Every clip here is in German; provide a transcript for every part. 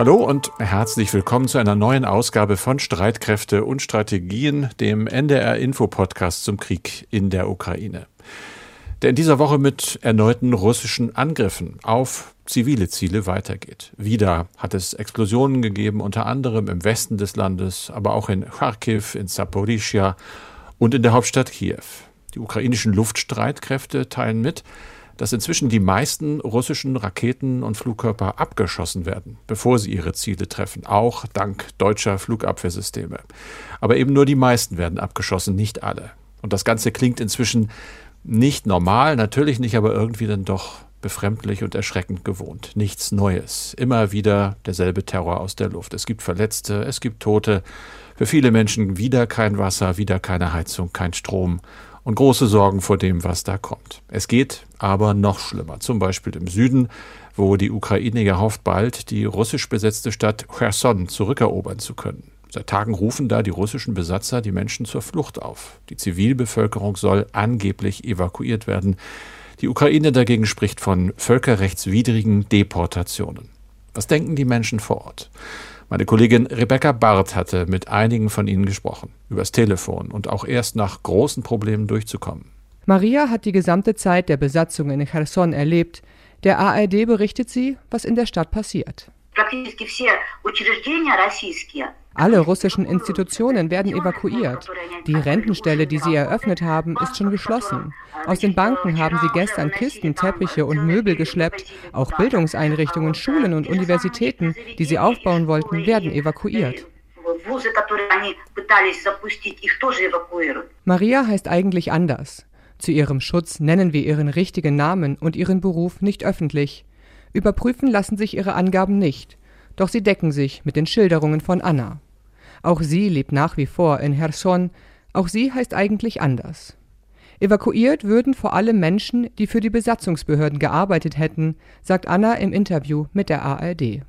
Hallo und herzlich willkommen zu einer neuen Ausgabe von Streitkräfte und Strategien, dem NDR Info Podcast zum Krieg in der Ukraine. Der in dieser Woche mit erneuten russischen Angriffen auf zivile Ziele weitergeht. Wieder hat es Explosionen gegeben, unter anderem im Westen des Landes, aber auch in Kharkiv, in Saporischia und in der Hauptstadt Kiew. Die ukrainischen Luftstreitkräfte teilen mit, dass inzwischen die meisten russischen Raketen und Flugkörper abgeschossen werden, bevor sie ihre Ziele treffen, auch dank deutscher Flugabwehrsysteme. Aber eben nur die meisten werden abgeschossen, nicht alle. Und das Ganze klingt inzwischen nicht normal, natürlich nicht, aber irgendwie dann doch befremdlich und erschreckend gewohnt. Nichts Neues. Immer wieder derselbe Terror aus der Luft. Es gibt Verletzte, es gibt Tote. Für viele Menschen wieder kein Wasser, wieder keine Heizung, kein Strom und große Sorgen vor dem, was da kommt. Es geht aber noch schlimmer, zum Beispiel im Süden, wo die Ukraine ja hofft, bald die russisch besetzte Stadt Cherson zurückerobern zu können. Seit Tagen rufen da die russischen Besatzer die Menschen zur Flucht auf. Die Zivilbevölkerung soll angeblich evakuiert werden. Die Ukraine dagegen spricht von völkerrechtswidrigen Deportationen. Was denken die Menschen vor Ort? Meine Kollegin Rebecca Barth hatte mit einigen von ihnen gesprochen, übers Telefon und auch erst nach großen Problemen durchzukommen. Maria hat die gesamte Zeit der Besatzung in Cherson erlebt. Der ARD berichtet sie, was in der Stadt passiert. Alle russischen Institutionen werden evakuiert. Die Rentenstelle, die sie eröffnet haben, ist schon geschlossen. Aus den Banken haben sie gestern Kisten, Teppiche und Möbel geschleppt. Auch Bildungseinrichtungen, Schulen und Universitäten, die sie aufbauen wollten, werden evakuiert. Maria heißt eigentlich anders. Zu ihrem Schutz nennen wir ihren richtigen Namen und ihren Beruf nicht öffentlich. Überprüfen lassen sich ihre Angaben nicht, doch sie decken sich mit den Schilderungen von Anna. Auch sie lebt nach wie vor in Cherson, auch sie heißt eigentlich anders. Evakuiert würden vor allem Menschen, die für die Besatzungsbehörden gearbeitet hätten, sagt Anna im Interview mit der ARD.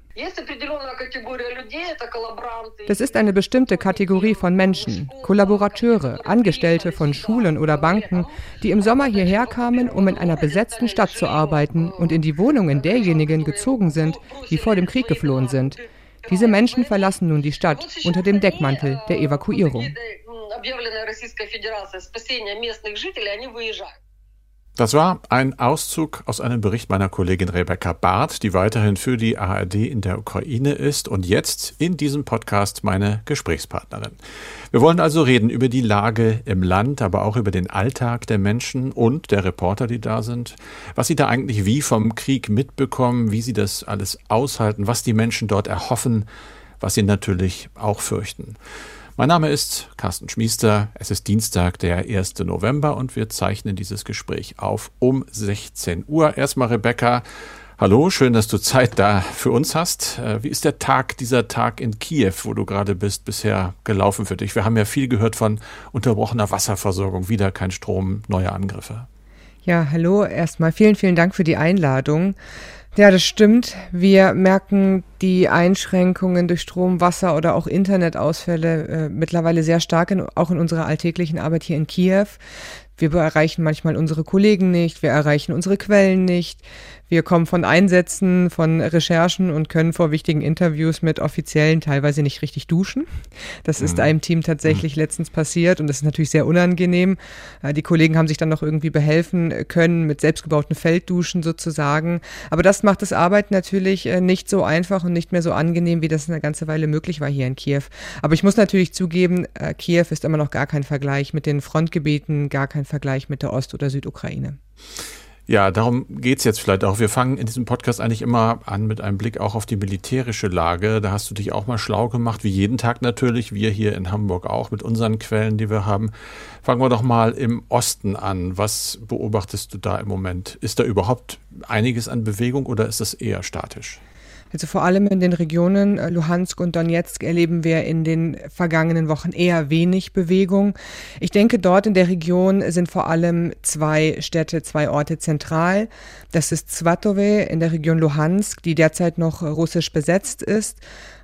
Das ist eine bestimmte Kategorie von Menschen, Kollaborateure, Angestellte von Schulen oder Banken, die im Sommer hierher kamen, um in einer besetzten Stadt zu arbeiten und in die Wohnungen derjenigen gezogen sind, die vor dem Krieg geflohen sind. Diese Menschen verlassen nun die Stadt unter dem Deckmantel der Evakuierung. Das war ein Auszug aus einem Bericht meiner Kollegin Rebecca Barth, die weiterhin für die ARD in der Ukraine ist und jetzt in diesem Podcast meine Gesprächspartnerin. Wir wollen also reden über die Lage im Land, aber auch über den Alltag der Menschen und der Reporter, die da sind, was sie da eigentlich wie vom Krieg mitbekommen, wie sie das alles aushalten, was die Menschen dort erhoffen, was sie natürlich auch fürchten. Mein Name ist Carsten Schmiester. Es ist Dienstag, der 1. November und wir zeichnen dieses Gespräch auf um 16 Uhr. Erstmal Rebecca. Hallo, schön, dass du Zeit da für uns hast. Äh, wie ist der Tag, dieser Tag in Kiew, wo du gerade bist, bisher gelaufen für dich? Wir haben ja viel gehört von unterbrochener Wasserversorgung, wieder kein Strom, neue Angriffe. Ja, hallo, erstmal vielen, vielen Dank für die Einladung. Ja, das stimmt. Wir merken die Einschränkungen durch Strom, Wasser oder auch Internetausfälle äh, mittlerweile sehr stark, in, auch in unserer alltäglichen Arbeit hier in Kiew. Wir erreichen manchmal unsere Kollegen nicht, wir erreichen unsere Quellen nicht. Wir kommen von Einsätzen, von Recherchen und können vor wichtigen Interviews mit Offiziellen teilweise nicht richtig duschen. Das ist mhm. einem Team tatsächlich mhm. letztens passiert und das ist natürlich sehr unangenehm. Äh, die Kollegen haben sich dann noch irgendwie behelfen können mit selbstgebauten Feldduschen sozusagen. Aber das macht das Arbeiten natürlich äh, nicht so einfach und nicht mehr so angenehm, wie das eine ganze Weile möglich war hier in Kiew. Aber ich muss natürlich zugeben, äh, Kiew ist immer noch gar kein Vergleich mit den Frontgebieten, gar kein Vergleich mit der Ost- oder Südukraine. Ja, darum geht's jetzt vielleicht auch. Wir fangen in diesem Podcast eigentlich immer an mit einem Blick auch auf die militärische Lage. Da hast du dich auch mal schlau gemacht, wie jeden Tag natürlich, wir hier in Hamburg auch mit unseren Quellen, die wir haben. Fangen wir doch mal im Osten an. Was beobachtest du da im Moment? Ist da überhaupt einiges an Bewegung oder ist das eher statisch? Also vor allem in den Regionen äh, Luhansk und Donetsk erleben wir in den vergangenen Wochen eher wenig Bewegung. Ich denke, dort in der Region sind vor allem zwei Städte, zwei Orte zentral. Das ist Svatove in der Region Luhansk, die derzeit noch russisch besetzt ist.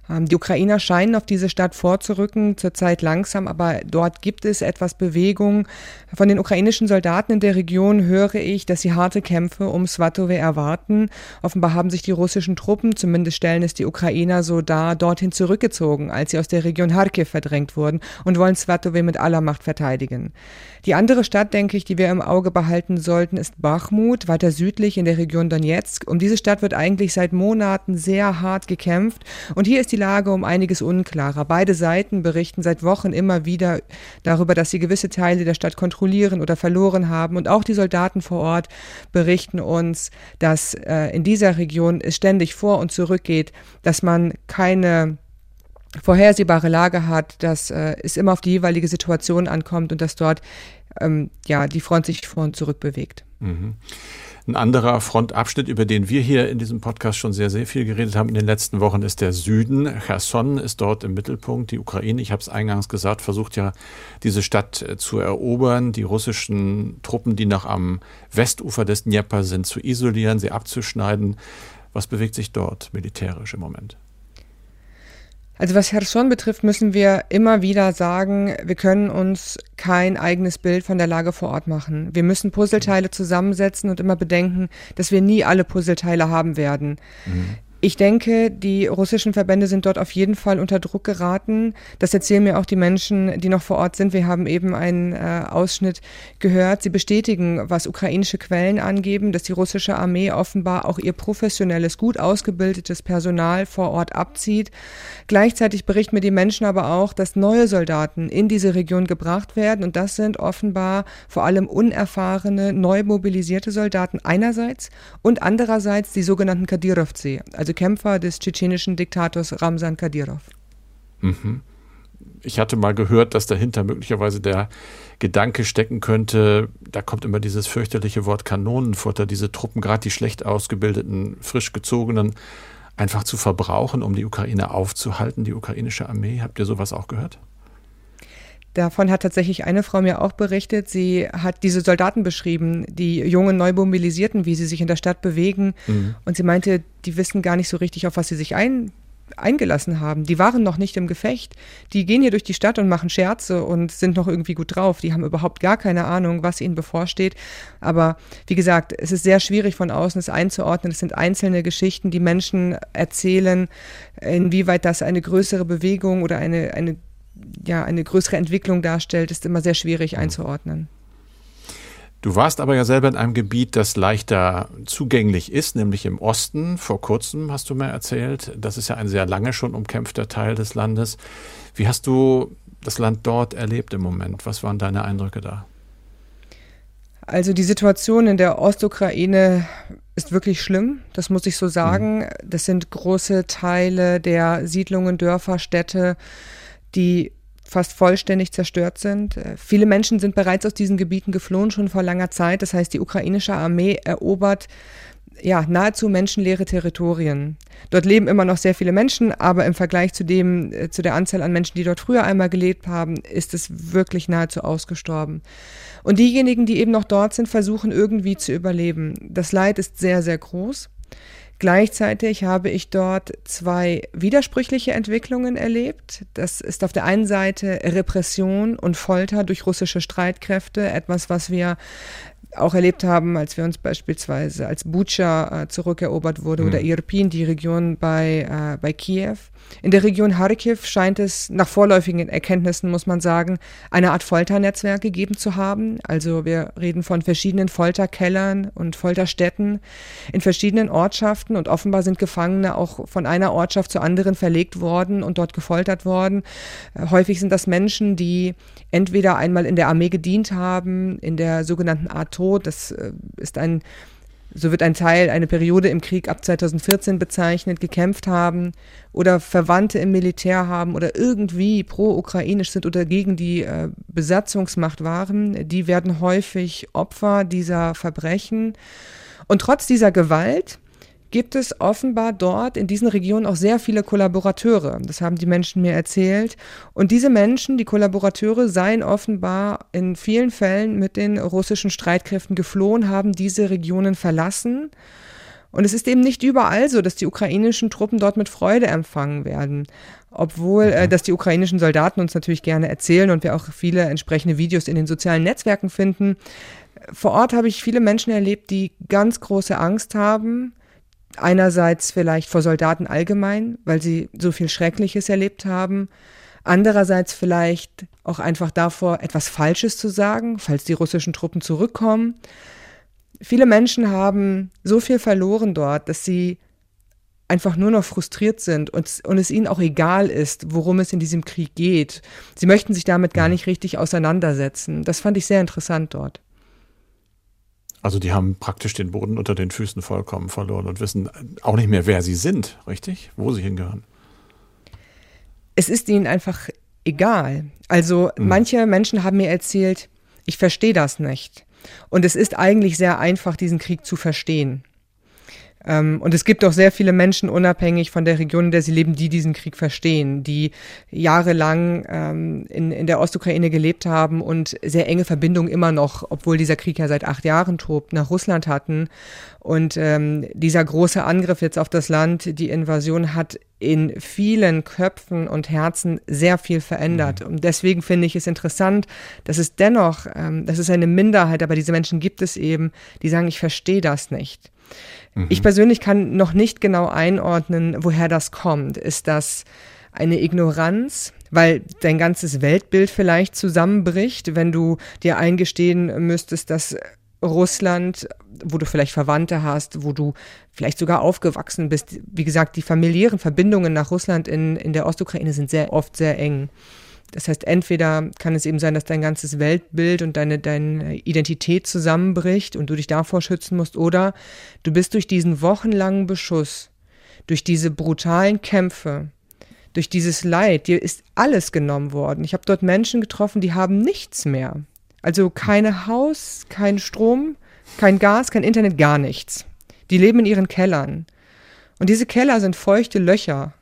Ähm, die Ukrainer scheinen auf diese Stadt vorzurücken, zurzeit langsam, aber dort gibt es etwas Bewegung. Von den ukrainischen Soldaten in der Region höre ich, dass sie harte Kämpfe um Svatove erwarten. Offenbar haben sich die russischen Truppen, zumindest stellen es die Ukrainer so dar, dorthin zurückgezogen, als sie aus der Region Kharkiv verdrängt wurden und wollen Svatove mit aller Macht verteidigen. Die andere Stadt, denke ich, die wir im Auge behalten sollten, ist Bachmut, weiter südlich in der Region Donetsk. Um diese Stadt wird eigentlich seit Monaten sehr hart gekämpft und hier ist die Lage um einiges unklarer. Beide Seiten berichten seit Wochen immer wieder darüber, dass sie gewisse Teile der Stadt kontrollieren oder verloren haben. Und auch die Soldaten vor Ort berichten uns, dass äh, in dieser Region es ständig vor und zurück geht, dass man keine vorhersehbare Lage hat, dass äh, es immer auf die jeweilige Situation ankommt und dass dort ähm, ja die Front sich vor und zurück bewegt. Mhm. Ein anderer Frontabschnitt, über den wir hier in diesem Podcast schon sehr, sehr viel geredet haben in den letzten Wochen, ist der Süden. Cherson ist dort im Mittelpunkt. Die Ukraine, ich habe es eingangs gesagt, versucht ja, diese Stadt äh, zu erobern, die russischen Truppen, die noch am Westufer des Dnieper sind, zu isolieren, sie abzuschneiden. Was bewegt sich dort militärisch im Moment? Also was Cherson betrifft, müssen wir immer wieder sagen, wir können uns kein eigenes Bild von der Lage vor Ort machen. Wir müssen Puzzleteile zusammensetzen und immer bedenken, dass wir nie alle Puzzleteile haben werden. Mhm. Ich denke, die russischen Verbände sind dort auf jeden Fall unter Druck geraten. Das erzählen mir auch die Menschen, die noch vor Ort sind. Wir haben eben einen äh, Ausschnitt gehört. Sie bestätigen, was ukrainische Quellen angeben, dass die russische Armee offenbar auch ihr professionelles, gut ausgebildetes Personal vor Ort abzieht. Gleichzeitig berichten mir die Menschen aber auch, dass neue Soldaten in diese Region gebracht werden. Und das sind offenbar vor allem unerfahrene, neu mobilisierte Soldaten einerseits und andererseits die sogenannten Kadirovцы, also also Kämpfer des tschetschenischen Diktators Ramsan Kadyrov. Mhm. Ich hatte mal gehört, dass dahinter möglicherweise der Gedanke stecken könnte, da kommt immer dieses fürchterliche Wort Kanonenfutter, diese Truppen, gerade die schlecht ausgebildeten, frisch gezogenen, einfach zu verbrauchen, um die Ukraine aufzuhalten, die ukrainische Armee. Habt ihr sowas auch gehört? Davon hat tatsächlich eine Frau mir auch berichtet. Sie hat diese Soldaten beschrieben, die jungen Neumobilisierten, wie sie sich in der Stadt bewegen. Mhm. Und sie meinte, die wissen gar nicht so richtig, auf was sie sich ein, eingelassen haben. Die waren noch nicht im Gefecht. Die gehen hier durch die Stadt und machen Scherze und sind noch irgendwie gut drauf. Die haben überhaupt gar keine Ahnung, was ihnen bevorsteht. Aber wie gesagt, es ist sehr schwierig von außen es einzuordnen. Es sind einzelne Geschichten, die Menschen erzählen, inwieweit das eine größere Bewegung oder eine, eine ja, eine größere Entwicklung darstellt, ist immer sehr schwierig mhm. einzuordnen. Du warst aber ja selber in einem Gebiet, das leichter zugänglich ist, nämlich im Osten. Vor kurzem hast du mir erzählt, das ist ja ein sehr lange schon umkämpfter Teil des Landes. Wie hast du das Land dort erlebt im Moment? Was waren deine Eindrücke da? Also die Situation in der Ostukraine ist wirklich schlimm, das muss ich so sagen. Mhm. Das sind große Teile der Siedlungen, Dörfer, Städte, die fast vollständig zerstört sind. Äh, viele Menschen sind bereits aus diesen Gebieten geflohen, schon vor langer Zeit. Das heißt, die ukrainische Armee erobert ja, nahezu menschenleere Territorien. Dort leben immer noch sehr viele Menschen, aber im Vergleich zu dem, äh, zu der Anzahl an Menschen, die dort früher einmal gelebt haben, ist es wirklich nahezu ausgestorben. Und diejenigen, die eben noch dort sind, versuchen irgendwie zu überleben. Das Leid ist sehr, sehr groß. Gleichzeitig habe ich dort zwei widersprüchliche Entwicklungen erlebt. Das ist auf der einen Seite Repression und Folter durch russische Streitkräfte, etwas, was wir auch erlebt haben, als wir uns beispielsweise als Bucha äh, zurückerobert wurde mhm. oder Irpin, die Region bei, äh, bei Kiew. In der Region Kharkiv scheint es nach vorläufigen Erkenntnissen, muss man sagen, eine Art Folternetzwerk gegeben zu haben. Also wir reden von verschiedenen Folterkellern und Folterstätten in verschiedenen Ortschaften und offenbar sind Gefangene auch von einer Ortschaft zur anderen verlegt worden und dort gefoltert worden. Äh, häufig sind das Menschen, die entweder einmal in der Armee gedient haben, in der sogenannten ATO, das äh, ist ein so wird ein Teil, eine Periode im Krieg ab 2014 bezeichnet, gekämpft haben oder Verwandte im Militär haben oder irgendwie pro-ukrainisch sind oder gegen die äh, Besatzungsmacht waren, die werden häufig Opfer dieser Verbrechen. Und trotz dieser Gewalt gibt es offenbar dort in diesen Regionen auch sehr viele Kollaborateure. Das haben die Menschen mir erzählt. Und diese Menschen, die Kollaborateure, seien offenbar in vielen Fällen mit den russischen Streitkräften geflohen, haben diese Regionen verlassen Und es ist eben nicht überall so, dass die ukrainischen Truppen dort mit Freude empfangen werden. Obwohl, äh, mhm. dass die ukrainischen Soldaten uns natürlich gerne erzählen und wir auch viele entsprechende Videos in den sozialen Netzwerken finden. Vor Ort habe ich viele Menschen erlebt, die ganz große Angst haben. Einerseits vielleicht vor Soldaten allgemein, weil sie so viel Schreckliches erlebt haben. Andererseits vielleicht auch einfach davor, etwas Falsches zu sagen, falls die russischen Truppen zurückkommen. Viele Menschen haben so viel verloren dort, dass sie einfach nur noch frustriert sind und, und es ihnen auch egal ist, worum es in diesem Krieg geht. Sie möchten sich damit gar nicht richtig auseinandersetzen. Das fand ich sehr interessant dort. Also die haben praktisch den Boden unter den Füßen vollkommen verloren und wissen auch nicht mehr, wer sie sind, richtig? Wo sie hingehören. Es ist ihnen einfach egal. Also mhm. manche Menschen haben mir erzählt, ich verstehe das nicht. Und es ist eigentlich sehr einfach, diesen Krieg zu verstehen. Ähm, und es gibt auch sehr viele Menschen, unabhängig von der Region, in der sie leben, die diesen Krieg verstehen, die jahrelang ähm, in, in der Ostukraine gelebt haben und sehr enge Verbindungen immer noch, obwohl dieser Krieg ja seit acht Jahren tobt, nach Russland hatten. Und ähm, dieser große Angriff jetzt auf das Land, die Invasion, hat in vielen Köpfen und Herzen sehr viel verändert. Mhm. Und deswegen finde ich es interessant, dass es dennoch, ähm, das ist eine Minderheit, aber diese Menschen gibt es eben, die sagen, ich verstehe das nicht. Mhm. Ich persönlich kann noch nicht genau einordnen, woher das kommt. Ist das eine Ignoranz, weil dein ganzes Weltbild vielleicht zusammenbricht, wenn du dir eingestehen müsstest, dass Russland, wo du vielleicht Verwandte hast, wo du vielleicht sogar aufgewachsen bist. Wie gesagt, die familiären Verbindungen nach Russland in, in der Ostukraine sind sehr oft sehr eng. Das heißt, entweder kann es eben sein, dass dein ganzes Weltbild und deine, deine Identität zusammenbricht und du dich davor schützen musst, oder du bist durch diesen wochenlangen Beschuss, durch diese brutalen Kämpfe, durch dieses Leid, dir ist alles genommen worden. Ich habe dort Menschen getroffen, die haben nichts mehr. Also keine Haus, kein Strom, kein Gas, kein Internet, gar nichts. Die leben in ihren Kellern. Und diese Keller sind feuchte Löcher.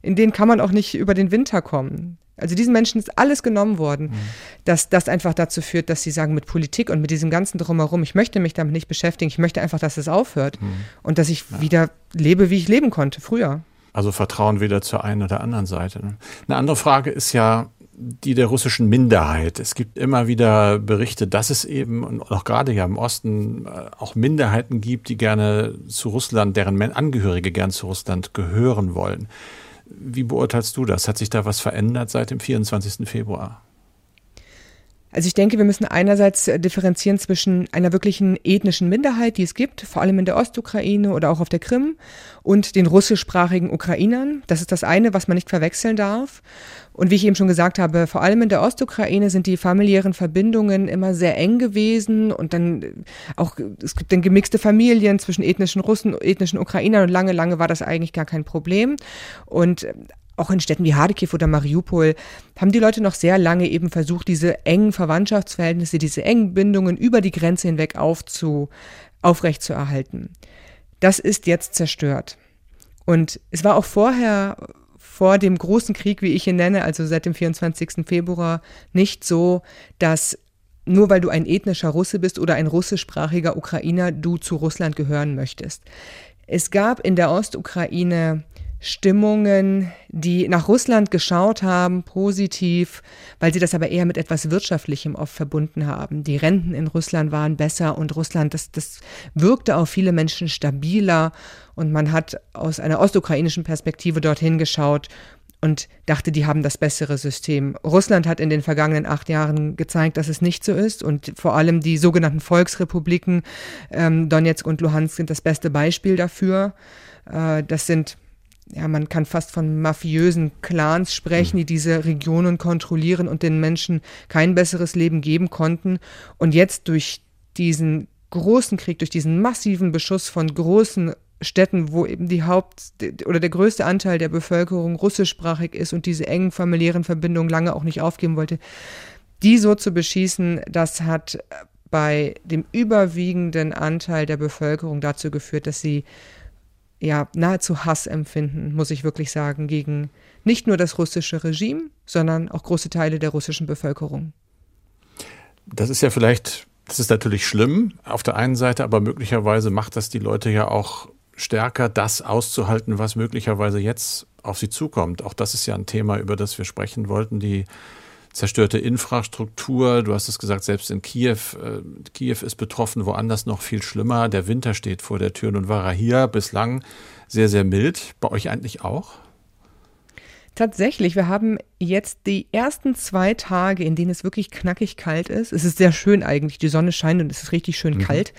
In denen kann man auch nicht über den Winter kommen. Also diesen Menschen ist alles genommen worden, mhm. dass das einfach dazu führt, dass sie sagen, mit Politik und mit diesem ganzen Drumherum, ich möchte mich damit nicht beschäftigen, ich möchte einfach, dass es aufhört mhm. und dass ich ja. wieder lebe, wie ich leben konnte früher. Also Vertrauen wieder zur einen oder anderen Seite. Ne? Eine andere Frage ist ja die der russischen Minderheit. Es gibt immer wieder Berichte, dass es eben und auch gerade ja im Osten äh, auch Minderheiten gibt, die gerne zu Russland, deren Angehörige gern zu Russland gehören wollen. Wie beurteilst du das? Hat sich da was verändert seit dem 24. Februar? Also ich denke, wir müssen einerseits differenzieren zwischen einer wirklichen ethnischen Minderheit, die es gibt, vor allem in der Ostukraine oder auch auf der Krim, und den russischsprachigen Ukrainern. Das ist das eine, was man nicht verwechseln darf. Und wie ich eben schon gesagt habe, vor allem in der Ostukraine sind die familiären Verbindungen immer sehr eng gewesen und dann auch, es gibt dann gemixte Familien zwischen ethnischen Russen, ethnischen Ukrainern und lange, lange war das eigentlich gar kein Problem. Und auch in Städten wie Hardekiv oder Mariupol haben die Leute noch sehr lange eben versucht, diese engen Verwandtschaftsverhältnisse, diese engen Bindungen über die Grenze hinweg aufzu, aufrechtzuerhalten. Das ist jetzt zerstört. Und es war auch vorher, vor dem großen Krieg, wie ich ihn nenne, also seit dem 24. Februar, nicht so, dass nur weil du ein ethnischer Russe bist oder ein russischsprachiger Ukrainer, du zu Russland gehören möchtest. Es gab in der Ostukraine Stimmungen, die nach Russland geschaut haben, positiv, weil sie das aber eher mit etwas Wirtschaftlichem oft verbunden haben. Die Renten in Russland waren besser und Russland, das, das wirkte auf viele Menschen stabiler und man hat aus einer ostukrainischen Perspektive dorthin geschaut und dachte, die haben das bessere System. Russland hat in den vergangenen acht Jahren gezeigt, dass es nicht so ist und vor allem die sogenannten Volksrepubliken ähm, Donetsk und Luhansk sind das beste Beispiel dafür. Äh, das sind ja, man kann fast von mafiösen Clans sprechen, die diese Regionen kontrollieren und den Menschen kein besseres Leben geben konnten. Und jetzt durch diesen großen Krieg, durch diesen massiven Beschuss von großen Städten, wo eben die Haupt- oder der größte Anteil der Bevölkerung russischsprachig ist und diese engen familiären Verbindungen lange auch nicht aufgeben wollte, die so zu beschießen, das hat bei dem überwiegenden Anteil der Bevölkerung dazu geführt, dass sie ja, nahezu Hass empfinden, muss ich wirklich sagen, gegen nicht nur das russische Regime, sondern auch große Teile der russischen Bevölkerung. Das ist ja vielleicht Das ist natürlich schlimm auf der einen Seite, aber möglicherweise macht das die Leute ja auch stärker, das auszuhalten, was möglicherweise jetzt auf sie zukommt. Auch das ist ja ein Thema, über das wir sprechen wollten, die zerstörte Infrastruktur. Du hast es gesagt, selbst in Kiew. Äh, Kiew ist betroffen, woanders noch viel schlimmer. Der Winter steht vor der Tür. Nun war er hier bislang sehr, sehr mild. Bei euch eigentlich auch? Tatsächlich, wir haben jetzt die ersten zwei Tage, in denen es wirklich knackig kalt ist. Es ist sehr schön eigentlich, die Sonne scheint und es ist richtig schön mhm. kalt.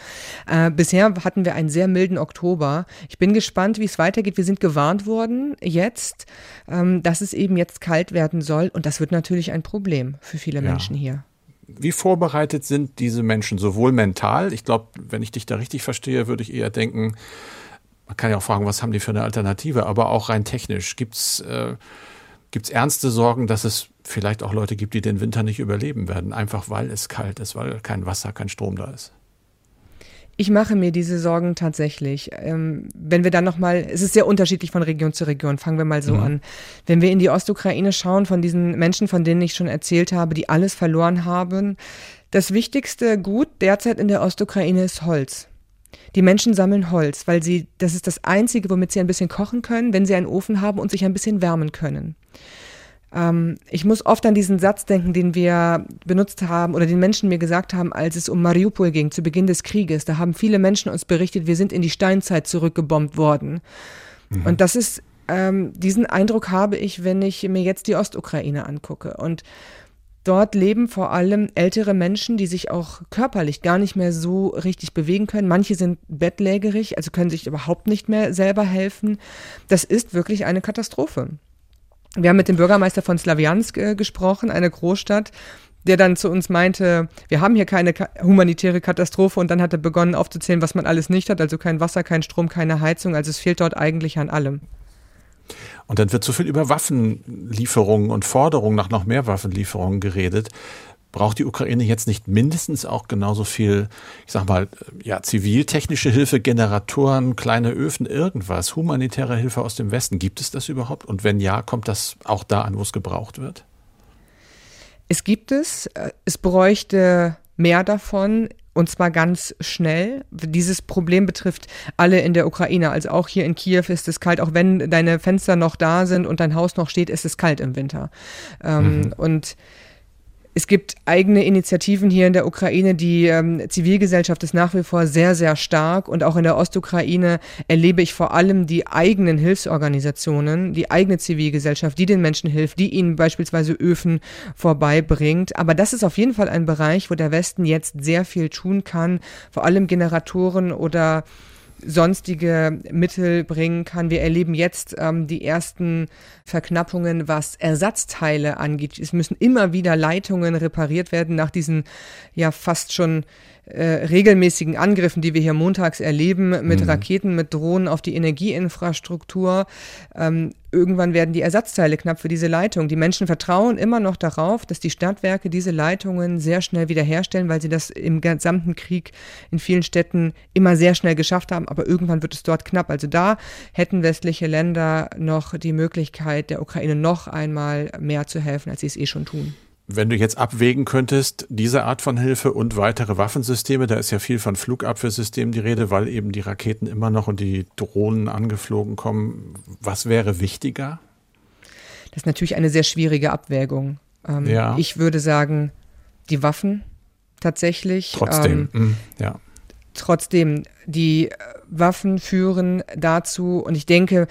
Äh, bisher hatten wir einen sehr milden Oktober. Ich bin gespannt, wie es weitergeht. Wir sind gewarnt worden jetzt, ähm, dass es eben jetzt kalt werden soll und das wird natürlich ein Problem für viele ja. Menschen hier. Wie vorbereitet sind diese Menschen sowohl mental? Ich glaube, wenn ich dich da richtig verstehe, würde ich eher denken, man kann ja auch fragen, was haben die für eine Alternative, aber auch rein technisch. Gibt es äh, ernste Sorgen, dass es vielleicht auch Leute gibt, die den Winter nicht überleben werden, einfach weil es kalt ist, weil kein Wasser, kein Strom da ist? Ich mache mir diese Sorgen tatsächlich. Ähm, wenn wir dann nochmal, es ist sehr unterschiedlich von Region zu Region, fangen wir mal so mhm. an. Wenn wir in die Ostukraine schauen, von diesen Menschen, von denen ich schon erzählt habe, die alles verloren haben, das wichtigste Gut derzeit in der Ostukraine ist Holz. Die Menschen sammeln Holz, weil sie, das ist das Einzige, womit sie ein bisschen kochen können, wenn sie einen Ofen haben und sich ein bisschen wärmen können. Ähm, ich muss oft an diesen Satz denken, den wir benutzt haben oder den Menschen mir gesagt haben, als es um Mariupol ging, zu Beginn des Krieges. Da haben viele Menschen uns berichtet, wir sind in die Steinzeit zurückgebombt worden. Mhm. Und das ist, ähm, diesen Eindruck habe ich, wenn ich mir jetzt die Ostukraine angucke. Und Dort leben vor allem ältere Menschen, die sich auch körperlich gar nicht mehr so richtig bewegen können. Manche sind bettlägerig, also können sich überhaupt nicht mehr selber helfen. Das ist wirklich eine Katastrophe. Wir haben mit dem Bürgermeister von Slawiansk äh, gesprochen, eine Großstadt, der dann zu uns meinte, wir haben hier keine humanitäre Katastrophe und dann hat er begonnen aufzuzählen, was man alles nicht hat, also kein Wasser, kein Strom, keine Heizung, also es fehlt dort eigentlich an allem. Und dann wird so viel über Waffenlieferungen und Forderungen nach noch mehr Waffenlieferungen geredet. Braucht die Ukraine jetzt nicht mindestens auch genauso viel, ich sag mal, ja, ziviltechnische Hilfe, Generatoren, kleine Öfen, irgendwas, humanitäre Hilfe aus dem Westen? Gibt es das überhaupt? Und wenn ja, kommt das auch da an, wo es gebraucht wird? Es gibt es. Es bräuchte mehr davon. Und zwar ganz schnell. Dieses Problem betrifft alle in der Ukraine. Also auch hier in Kiew ist es kalt. Auch wenn deine Fenster noch da sind und dein Haus noch steht, ist es kalt im Winter. Ähm, mhm. Und es gibt eigene Initiativen hier in der Ukraine. Die ähm, Zivilgesellschaft ist nach wie vor sehr, sehr stark. Und auch in der Ostukraine erlebe ich vor allem die eigenen Hilfsorganisationen, die eigene Zivilgesellschaft, die den Menschen hilft, die ihnen beispielsweise Öfen vorbeibringt. Aber das ist auf jeden Fall ein Bereich, wo der Westen jetzt sehr viel tun kann. Vor allem Generatoren oder sonstige Mittel bringen kann. Wir erleben jetzt ähm, die ersten Verknappungen, was Ersatzteile angeht. Es müssen immer wieder Leitungen repariert werden nach diesen ja fast schon äh, regelmäßigen Angriffen, die wir hier montags erleben, mit mhm. Raketen, mit Drohnen auf die Energieinfrastruktur. Ähm, irgendwann werden die Ersatzteile knapp für diese Leitung. Die Menschen vertrauen immer noch darauf, dass die Stadtwerke diese Leitungen sehr schnell wiederherstellen, weil sie das im gesamten Krieg in vielen Städten immer sehr schnell geschafft haben. Aber irgendwann wird es dort knapp. Also da hätten westliche Länder noch die Möglichkeit, der Ukraine noch einmal mehr zu helfen, als sie es eh schon tun. Wenn du jetzt abwägen könntest, diese Art von Hilfe und weitere Waffensysteme, da ist ja viel von Flugabwehrsystemen die Rede, weil eben die Raketen immer noch und die Drohnen angeflogen kommen. Was wäre wichtiger? Das ist natürlich eine sehr schwierige Abwägung. Ähm, ja. Ich würde sagen, die Waffen tatsächlich. Trotzdem, ähm, mm, ja. Trotzdem, die Waffen führen dazu, und ich denke,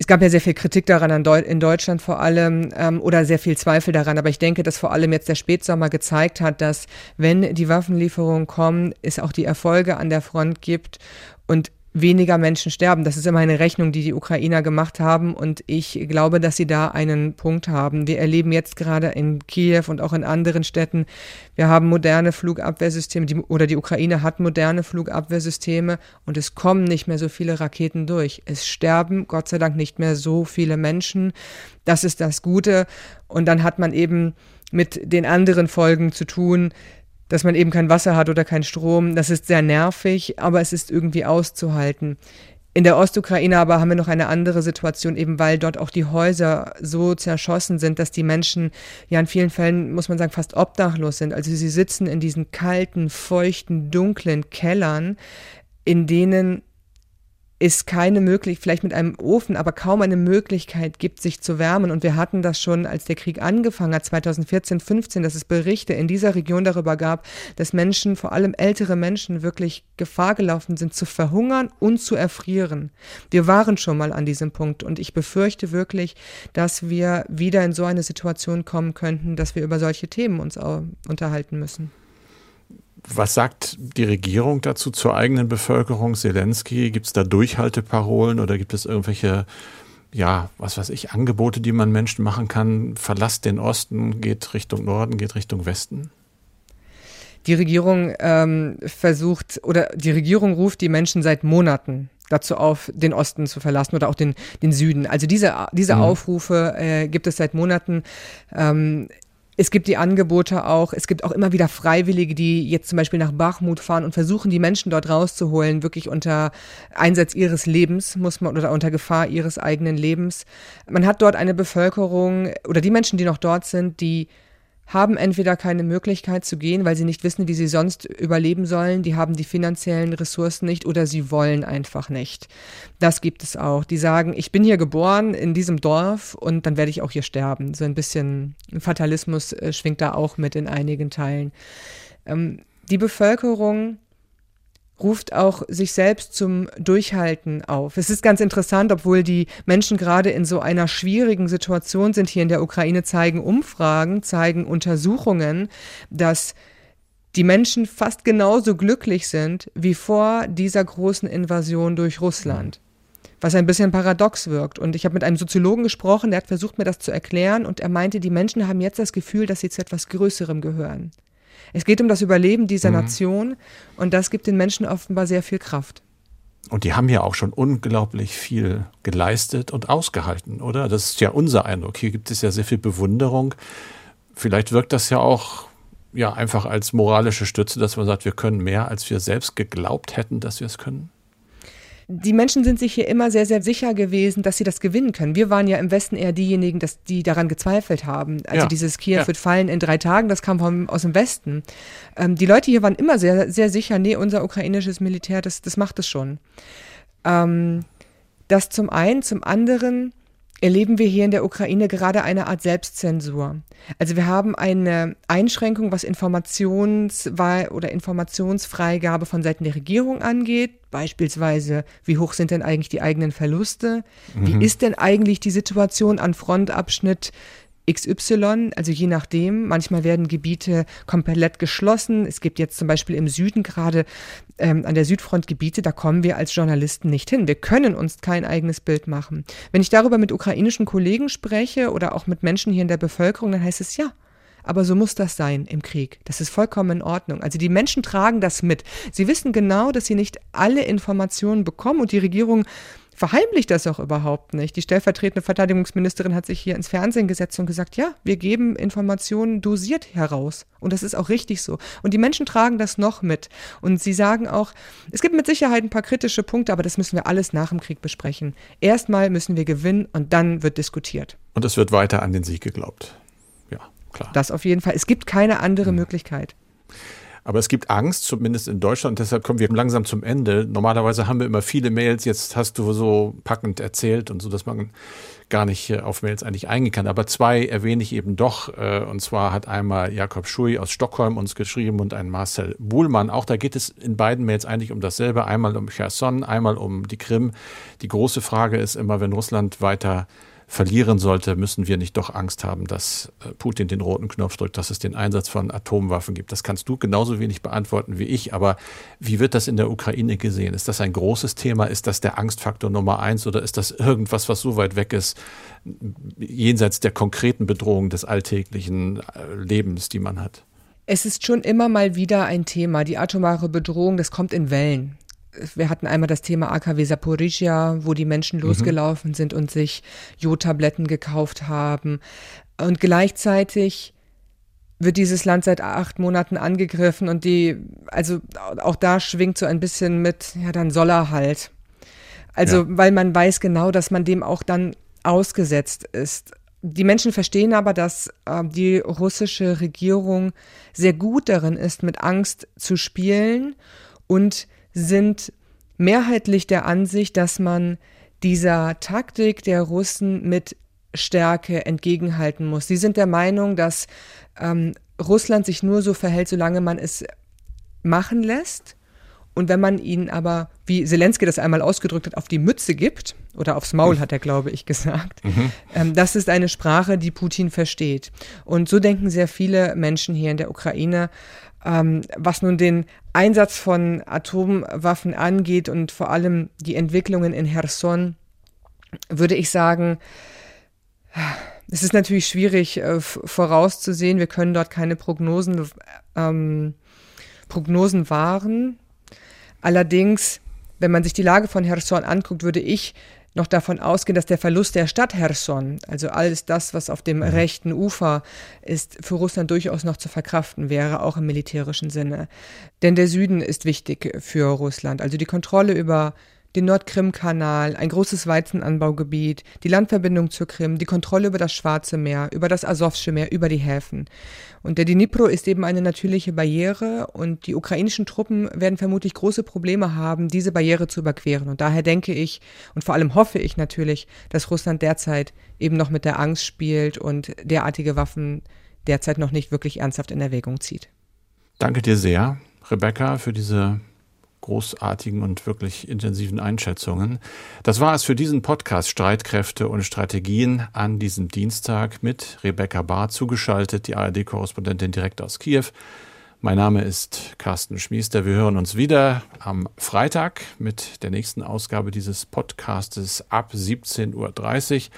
es gab ja sehr viel Kritik daran in Deutschland vor allem ähm, oder sehr viel Zweifel daran, aber ich denke, dass vor allem jetzt der Spätsommer gezeigt hat, dass wenn die Waffenlieferungen kommen, es auch die Erfolge an der Front gibt. Und weniger Menschen sterben. Das ist immer eine Rechnung, die die Ukrainer gemacht haben und ich glaube, dass sie da einen Punkt haben. Wir erleben jetzt gerade in Kiew und auch in anderen Städten, wir haben moderne Flugabwehrsysteme die, oder die Ukraine hat moderne Flugabwehrsysteme und es kommen nicht mehr so viele Raketen durch. Es sterben Gott sei Dank nicht mehr so viele Menschen. Das ist das Gute und dann hat man eben mit den anderen Folgen zu tun, dass man eben kein Wasser hat oder keinen Strom. Das ist sehr nervig, aber es ist irgendwie auszuhalten. In der Ostukraine aber haben wir noch eine andere Situation, eben weil dort auch die Häuser so zerschossen sind, dass die Menschen ja in vielen Fällen, muss man sagen, fast obdachlos sind. Also sie sitzen in diesen kalten, feuchten, dunklen Kellern, in denen es keine Möglichkeit, vielleicht mit einem Ofen, aber kaum eine Möglichkeit gibt, sich zu wärmen. Und wir hatten das schon, als der Krieg angefangen hat, 2014, 15, dass es Berichte in dieser Region darüber gab, dass Menschen, vor allem ältere Menschen, wirklich Gefahr gelaufen sind, zu verhungern und zu erfrieren. Wir waren schon mal an diesem Punkt und ich befürchte wirklich, dass wir wieder in so eine Situation kommen könnten, dass wir über solche Themen uns unterhalten müssen. Was sagt die Regierung dazu zur eigenen Bevölkerung? Zelensky, gibt es da Durchhalteparolen oder gibt es irgendwelche, ja, was weiß ich, Angebote, die man Menschen machen kann? Verlasst den Osten, geht Richtung Norden, geht Richtung Westen? Die Regierung ähm, versucht oder die Regierung ruft die Menschen seit Monaten dazu auf, den Osten zu verlassen oder auch den, den Süden. Also diese, diese mhm. Aufrufe äh, gibt es seit Monaten. Ähm, es gibt die Angebote auch, es gibt auch immer wieder Freiwillige, die jetzt zum Beispiel nach Bachmut fahren und versuchen, die Menschen dort rauszuholen, wirklich unter Einsatz ihres Lebens, muss man, oder unter Gefahr ihres eigenen Lebens. Man hat dort eine Bevölkerung oder die Menschen, die noch dort sind, die haben entweder keine Möglichkeit zu gehen, weil sie nicht wissen, wie sie sonst überleben sollen, die haben die finanziellen Ressourcen nicht oder sie wollen einfach nicht. Das gibt es auch. Die sagen, ich bin hier geboren in diesem Dorf und dann werde ich auch hier sterben. So ein bisschen Fatalismus äh, schwingt da auch mit in einigen Teilen. Ähm, die Bevölkerung ruft auch sich selbst zum Durchhalten auf. Es ist ganz interessant, obwohl die Menschen gerade in so einer schwierigen Situation sind hier in der Ukraine, zeigen Umfragen, zeigen Untersuchungen, dass die Menschen fast genauso glücklich sind wie vor dieser großen Invasion durch Russland. Was ein bisschen paradox wirkt. Und ich habe mit einem Soziologen gesprochen, der hat versucht, mir das zu erklären, und er meinte, die Menschen haben jetzt das Gefühl, dass sie zu etwas Größerem gehören. Es geht um das Überleben dieser mhm. Nation und das gibt den Menschen offenbar sehr viel Kraft. Und die haben ja auch schon unglaublich viel geleistet und ausgehalten, oder? Das ist ja unser Eindruck. Hier gibt es ja sehr viel Bewunderung. Vielleicht wirkt das ja auch ja einfach als moralische Stütze, dass man sagt, wir können mehr, als wir selbst geglaubt hätten, dass wir es können die Menschen sind sich hier immer sehr, sehr sicher gewesen, dass sie das gewinnen können. Wir waren ja im Westen eher diejenigen, dass die daran gezweifelt haben. Also ja. dieses Kiew ja. wird fallen in drei Tagen, das kam vom, aus dem Westen. Ähm, die Leute hier waren immer sehr, sehr sicher, nee, unser ukrainisches Militär, das, das macht es schon. Ähm, das zum einen, zum anderen erleben wir hier in der Ukraine gerade eine Art Selbstzensur. Also wir haben eine Einschränkung, was Informations- oder Informationsfreigabe von Seiten der Regierung angeht. Beispielsweise, wie hoch sind denn eigentlich die eigenen Verluste? Mhm. Wie ist denn eigentlich die Situation an Frontabschnitt XY, also je nachdem. Manchmal werden Gebiete komplett geschlossen. Es gibt jetzt zum Beispiel im Süden gerade ähm, an der Südfront Gebiete, da kommen wir als Journalisten nicht hin. Wir können uns kein eigenes Bild machen. Wenn ich darüber mit ukrainischen Kollegen spreche oder auch mit Menschen hier in der Bevölkerung, dann heißt es ja. Aber so muss das sein im Krieg. Das ist vollkommen in Ordnung. Also die Menschen tragen das mit. Sie wissen genau, dass sie nicht alle Informationen bekommen und die Regierung verheimlicht das auch überhaupt nicht. Die stellvertretende Verteidigungsministerin hat sich hier ins Fernsehen gesetzt und gesagt, ja, wir geben Informationen dosiert heraus. Und das ist auch richtig so. Und die Menschen tragen das noch mit. Und sie sagen auch, es gibt mit Sicherheit ein paar kritische Punkte, aber das müssen wir alles nach dem Krieg besprechen. Erstmal müssen wir gewinnen und dann wird diskutiert. Und es wird weiter an den Sieg geglaubt. Ja, klar. Das auf jeden Fall. Es gibt keine andere mhm. Möglichkeit. Aber es gibt Angst, zumindest in Deutschland, deshalb kommen wir langsam zum Ende. Normalerweise haben wir immer viele Mails, jetzt hast du so packend erzählt und so, dass man gar nicht äh, auf Mails eigentlich eingehen kann. Aber zwei erwähne ich eben doch. Äh, und zwar hat einmal Jakob Schui aus Stockholm uns geschrieben und ein Marcel Buhlmann. Auch da geht es in beiden Mails eigentlich um dasselbe. Einmal um Cherson, einmal um die Krim. Die große Frage ist immer, wenn Russland weiter verlieren sollte, müssen wir nicht doch Angst haben, dass äh, Putin den roten Knopf drückt, dass es den Einsatz von Atomwaffen gibt. Das kannst du genauso wenig beantworten wie ich. Aber wie wird das in der Ukraine gesehen? Ist das ein großes Thema? Ist das der Angstfaktor Nummer eins oder ist das irgendwas, was so weit weg ist, jenseits der konkreten Bedrohung des alltäglichen äh, Lebens, die man hat? Es ist schon immer mal wieder ein Thema. Die atomare Bedrohung, das kommt in Wellen wir hatten einmal das Thema AKW Saporizhia, wo die Menschen mhm. losgelaufen sind und sich Jodtabletten gekauft haben. Und gleichzeitig wird dieses Land seit acht Monaten angegriffen und die, also auch da schwingt so ein bisschen mit, ja, dann soll er halt. Also, Ja. weil man weiß genau, dass man dem auch dann ausgesetzt ist. Die Menschen verstehen aber, dass äh, die russische Regierung sehr gut darin ist, mit Angst zu spielen und sind mehrheitlich der Ansicht, dass man dieser Taktik der Russen mit Stärke entgegenhalten muss. Sie sind der Meinung, dass ähm, Russland sich nur so verhält, solange man es machen lässt. Und wenn man ihnen aber, wie Zelensky das einmal ausgedrückt hat, auf die Mütze gibt, oder aufs Maul hat er, glaube ich, gesagt, ähm, das ist eine Sprache, die Putin versteht. Und so denken sehr viele Menschen hier in der Ukraine, ähm, was nun den Einsatz von Atomwaffen angeht und vor allem die Entwicklungen in Cherson, würde ich sagen, es ist natürlich schwierig äh, vorauszusehen. Wir können dort keine Prognosen, ähm, Prognosen wahren. Allerdings, wenn man sich die Lage von Cherson anguckt, würde ich noch davon ausgehen, dass der Verlust der Stadt Cherson, also alles das, was auf dem rechten Ufer ist, für Russland durchaus noch zu verkraften wäre, auch im militärischen Sinne. Denn der Süden ist wichtig für Russland. Also die Kontrolle über den Nordkrim-Kanal, ein großes Weizenanbaugebiet, die Landverbindung zur Krim, die Kontrolle über das Schwarze Meer, über das Asowsche Meer, über die Häfen. Und der Dnipro ist eben eine natürliche Barriere und die ukrainischen Truppen werden vermutlich große Probleme haben, diese Barriere zu überqueren. Und daher denke ich und vor allem hoffe ich natürlich, dass Russland derzeit eben noch mit der Angst spielt und derartige Waffen derzeit noch nicht wirklich ernsthaft in Erwägung zieht. Danke dir sehr, Rebecca, für diese großartigen und wirklich intensiven Einschätzungen. Das war es für diesen Podcast Streitkräfte und Strategien an diesem Dienstag mit Rebecca Barr zugeschaltet, die ARD-Korrespondentin direkt aus Kiew. Mein Name ist Carsten Schmiester. Wir hören uns wieder am Freitag mit der nächsten Ausgabe dieses Podcastes ab 17.30 Uhr.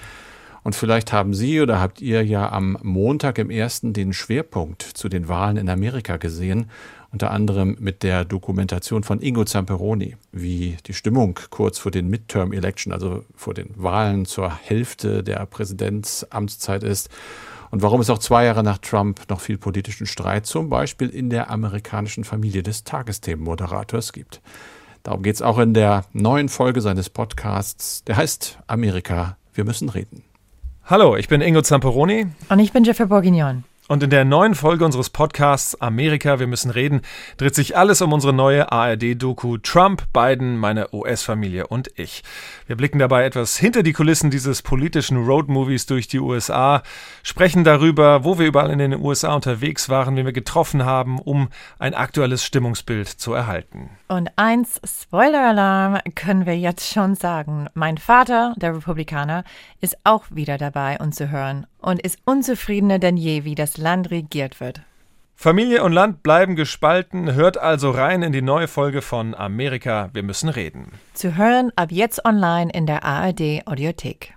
Und vielleicht haben Sie oder habt ihr ja am Montag im ersten den Schwerpunkt zu den Wahlen in Amerika gesehen, unter anderem mit der Dokumentation von Ingo Zamperoni, wie die Stimmung kurz vor den Midterm Election, also vor den Wahlen zur Hälfte der Präsidentsamtszeit ist und warum es auch zwei Jahre nach Trump noch viel politischen Streit, zum Beispiel in der amerikanischen Familie des Tagesthemenmoderators gibt. Darum geht es auch in der neuen Folge seines Podcasts, der heißt Amerika, wir müssen reden. Hallo, ich bin Ingo Zamperoni Und ich bin Jeffrey Bourguignon. Und in der neuen Folge unseres Podcasts Amerika, wir müssen reden, dreht sich alles um unsere neue ARD-Doku Trump, Biden, meine US-Familie und ich. Wir blicken dabei etwas hinter die Kulissen dieses politischen Roadmovies durch die USA, sprechen darüber, wo wir überall in den USA unterwegs waren, wen wir getroffen haben, um ein aktuelles Stimmungsbild zu erhalten. Und eins, Spoiler-Alarm, können wir jetzt schon sagen. Mein Vater, der Republikaner, ist auch wieder dabei, uns zu hören und ist unzufriedener denn je, wie das Land regiert wird. Familie und Land bleiben gespalten, hört also rein in die neue Folge von Amerika, wir müssen reden. Zu hören ab jetzt online in der ARD Audiothek.